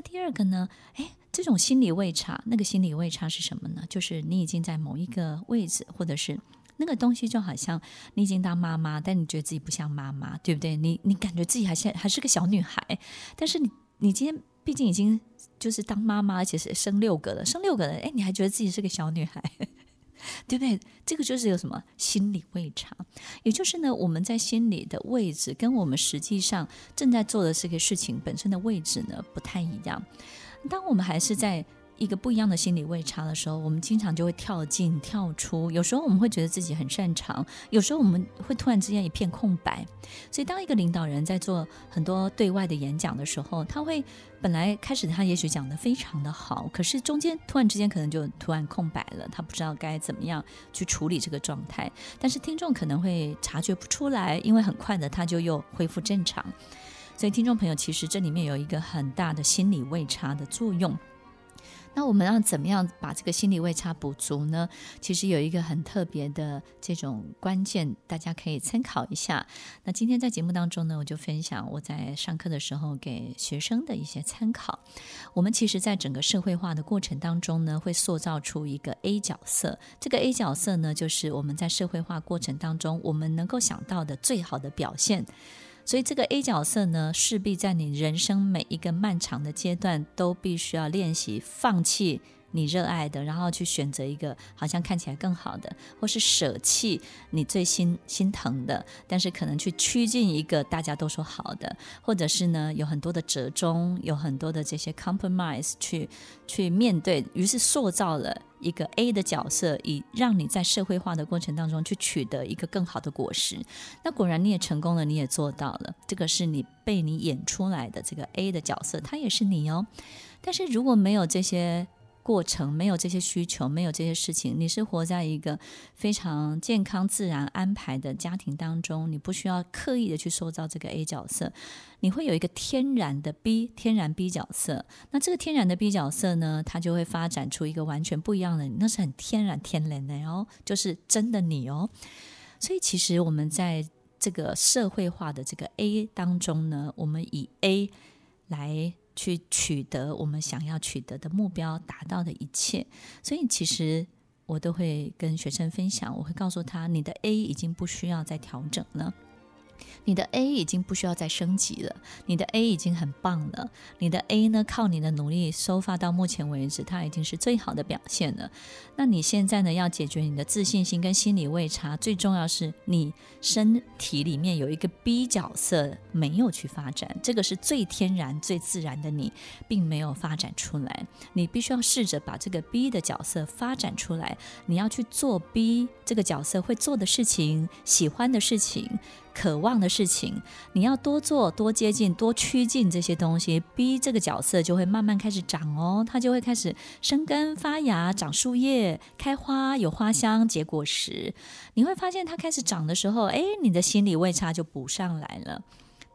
第二个呢？哎，这种心理位差，那个心理位差是什么呢？就是你已经在某一个位置，或者是那个东西，就好像你已经当妈妈，但你觉得自己不像妈妈，对不对？你你感觉自己还像还是个小女孩，但是你你今天毕竟已经就是当妈妈，而且是生六个了，生六个了，哎，你还觉得自己是个小女孩。对不对？这个就是有什么心理位差，也就是呢，我们在心里的位置跟我们实际上正在做的这个事情本身的位置呢不太一样。当我们还是在一个不一样的心理位差的时候，我们经常就会跳进跳出。有时候我们会觉得自己很擅长，有时候我们会突然之间一片空白。所以，当一个领导人在做很多对外的演讲的时候，他会本来开始他也许讲得非常的好，可是中间突然之间可能就突然空白了，他不知道该怎么样去处理这个状态。但是听众可能会察觉不出来，因为很快的他就又恢复正常。所以，听众朋友，其实这里面有一个很大的心理位差的作用。那我们要怎么样把这个心理位差补足呢？其实有一个很特别的这种关键，大家可以参考一下。那今天在节目当中呢，我就分享我在上课的时候给学生的一些参考。我们其实，在整个社会化的过程当中呢，会塑造出一个 A 角色。这个 A 角色呢，就是我们在社会化过程当中，我们能够想到的最好的表现。所以这个 A 角色呢，势必在你人生每一个漫长的阶段，都必须要练习放弃你热爱的，然后去选择一个好像看起来更好的，或是舍弃你最心心疼的，但是可能去趋近一个大家都说好的，或者是呢，有很多的折中，有很多的这些 compromise 去去面对，于是塑造了。一个 A 的角色，以让你在社会化的过程当中去取得一个更好的果实。那果然你也成功了，你也做到了。这个是你被你演出来的这个 A 的角色，他也是你哦。但是如果没有这些，过程没有这些需求，没有这些事情，你是活在一个非常健康、自然安排的家庭当中，你不需要刻意的去塑造这个 A 角色，你会有一个天然的 B，天然 B 角色。那这个天然的 B 角色呢，它就会发展出一个完全不一样的，那是很天然、天然的哦，就是真的你哦。所以其实我们在这个社会化的这个 A 当中呢，我们以 A 来。去取得我们想要取得的目标，达到的一切，所以其实我都会跟学生分享，我会告诉他，你的 A 已经不需要再调整了。你的 A 已经不需要再升级了，你的 A 已经很棒了。你的 A 呢，靠你的努力收发到目前为止，它已经是最好的表现了。那你现在呢，要解决你的自信心跟心理位差，最重要是你身体里面有一个 B 角色没有去发展，这个是最天然、最自然的你，并没有发展出来。你必须要试着把这个 B 的角色发展出来，你要去做 B 这个角色会做的事情，喜欢的事情。渴望的事情，你要多做、多接近、多趋近这些东西逼这个角色就会慢慢开始长哦，它就会开始生根发芽、长树叶、开花、有花香、结果实。你会发现它开始长的时候，哎，你的心理位差就补上来了。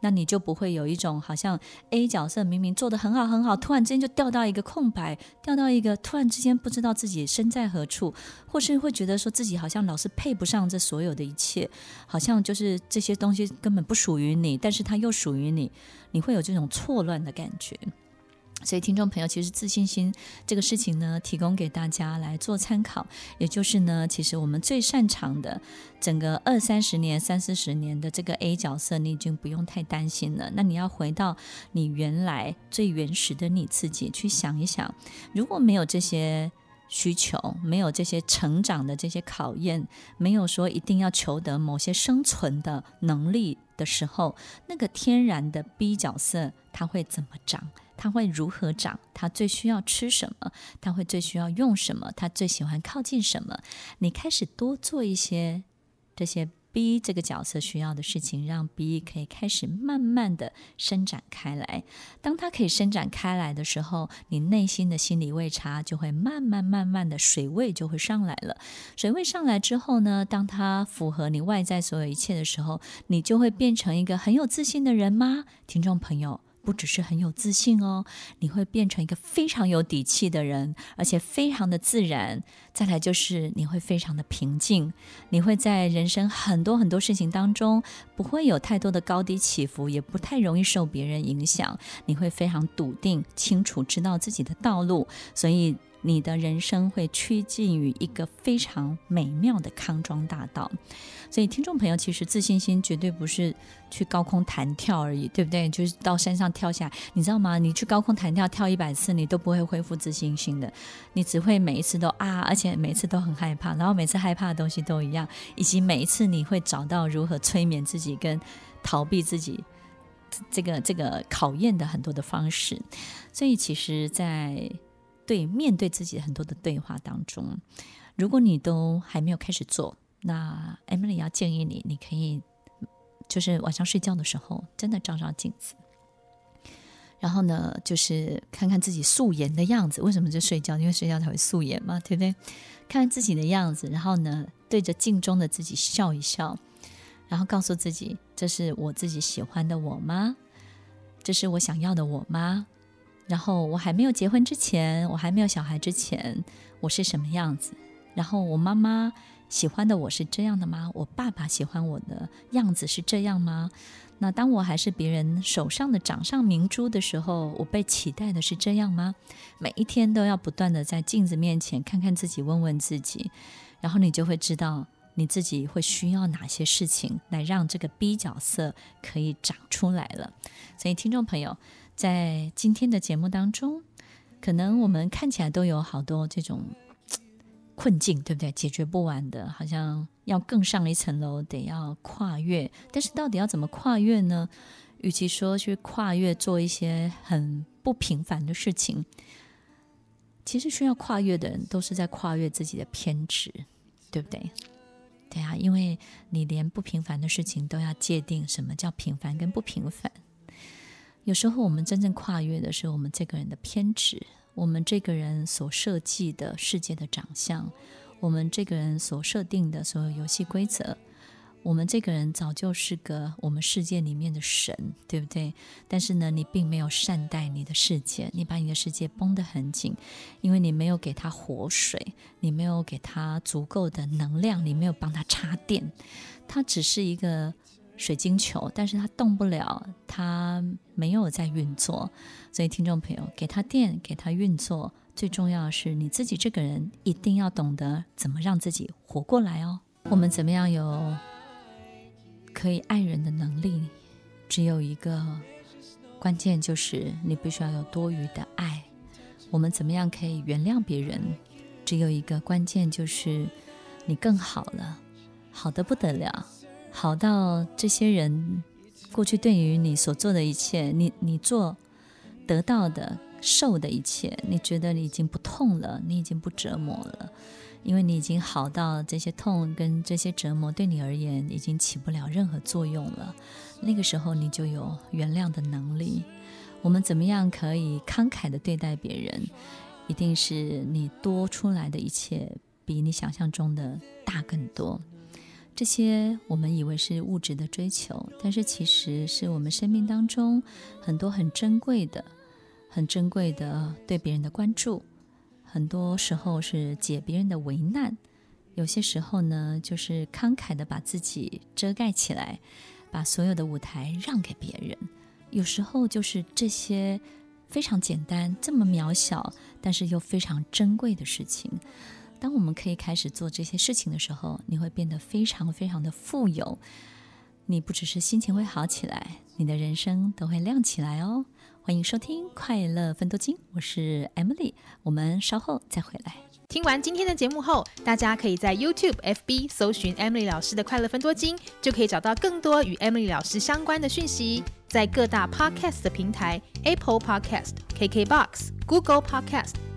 那你就不会有一种好像 A 角色明明做的很好很好，突然之间就掉到一个空白，掉到一个突然之间不知道自己身在何处，或是会觉得说自己好像老是配不上这所有的一切，好像就是这些东西根本不属于你，但是它又属于你，你会有这种错乱的感觉。所以，听众朋友，其实自信心这个事情呢，提供给大家来做参考。也就是呢，其实我们最擅长的，整个二三十年、三四十年的这个 A 角色，你已经不用太担心了。那你要回到你原来最原始的你自己去想一想，如果没有这些需求，没有这些成长的这些考验，没有说一定要求得某些生存的能力的时候，那个天然的 B 角色，它会怎么长？他会如何长？他最需要吃什么？他会最需要用什么？他最喜欢靠近什么？你开始多做一些这些 B 这个角色需要的事情，让 B 可以开始慢慢的伸展开来。当它可以伸展开来的时候，你内心的心理位差就会慢慢慢慢的水位就会上来了。水位上来之后呢，当它符合你外在所有一切的时候，你就会变成一个很有自信的人吗？听众朋友。不只是很有自信哦，你会变成一个非常有底气的人，而且非常的自然。再来就是你会非常的平静，你会在人生很多很多事情当中不会有太多的高低起伏，也不太容易受别人影响。你会非常笃定、清楚知道自己的道路，所以。你的人生会趋近于一个非常美妙的康庄大道，所以听众朋友，其实自信心绝对不是去高空弹跳而已，对不对？就是到山上跳下，你知道吗？你去高空弹跳跳一百次，你都不会恢复自信心的，你只会每一次都啊，而且每一次都很害怕，然后每次害怕的东西都一样，以及每一次你会找到如何催眠自己跟逃避自己这个这个考验的很多的方式，所以其实，在对，面对自己很多的对话当中，如果你都还没有开始做，那 Emily 要建议你，你可以就是晚上睡觉的时候，真的照照镜子，然后呢，就是看看自己素颜的样子。为什么就睡觉？因为睡觉才会素颜嘛，对不对？看看自己的样子，然后呢，对着镜中的自己笑一笑，然后告诉自己：这是我自己喜欢的我吗？这是我想要的我吗？然后我还没有结婚之前，我还没有小孩之前，我是什么样子？然后我妈妈喜欢的我是这样的吗？我爸爸喜欢我的样子是这样吗？那当我还是别人手上的掌上明珠的时候，我被期待的是这样吗？每一天都要不断的在镜子面前看看自己，问问自己，然后你就会知道你自己会需要哪些事情来让这个 B 角色可以长出来了。所以听众朋友。在今天的节目当中，可能我们看起来都有好多这种困境，对不对？解决不完的，好像要更上一层楼，得要跨越。但是到底要怎么跨越呢？与其说去跨越做一些很不平凡的事情，其实需要跨越的人都是在跨越自己的偏执，对不对？对啊，因为你连不平凡的事情都要界定什么叫平凡跟不平凡。有时候，我们真正跨越的是我们这个人的偏执，我们这个人所设计的世界的长相，我们这个人所设定的所有游戏规则，我们这个人早就是个我们世界里面的神，对不对？但是呢，你并没有善待你的世界，你把你的世界绷得很紧，因为你没有给他活水，你没有给他足够的能量，你没有帮他插电，他只是一个。水晶球，但是它动不了，它没有在运作，所以听众朋友，给它电，给它运作，最重要的是你自己这个人一定要懂得怎么让自己活过来哦。我们怎么样有可以爱人的能力？只有一个关键，就是你必须要有多余的爱。我们怎么样可以原谅别人？只有一个关键，就是你更好了，好的不得了。好到这些人过去对于你所做的一切，你你做得到的受的一切，你觉得你已经不痛了，你已经不折磨了，因为你已经好到这些痛跟这些折磨对你而言已经起不了任何作用了。那个时候你就有原谅的能力。我们怎么样可以慷慨地对待别人？一定是你多出来的一切比你想象中的大更多。这些我们以为是物质的追求，但是其实是我们生命当中很多很珍贵的、很珍贵的对别人的关注。很多时候是解别人的为难，有些时候呢，就是慷慨的把自己遮盖起来，把所有的舞台让给别人。有时候就是这些非常简单、这么渺小，但是又非常珍贵的事情。当我们可以开始做这些事情的时候，你会变得非常非常的富有。你不只是心情会好起来，你的人生都会亮起来哦。欢迎收听《快乐分多金》，我是 Emily，我们稍后再回来。听完今天的节目后，大家可以在 YouTube、FB 搜寻 Emily 老师的《快乐分多金》，就可以找到更多与 Emily 老师相关的讯息。在各大 Podcast 的平台，Apple Podcast、KKBox、Google Podcast、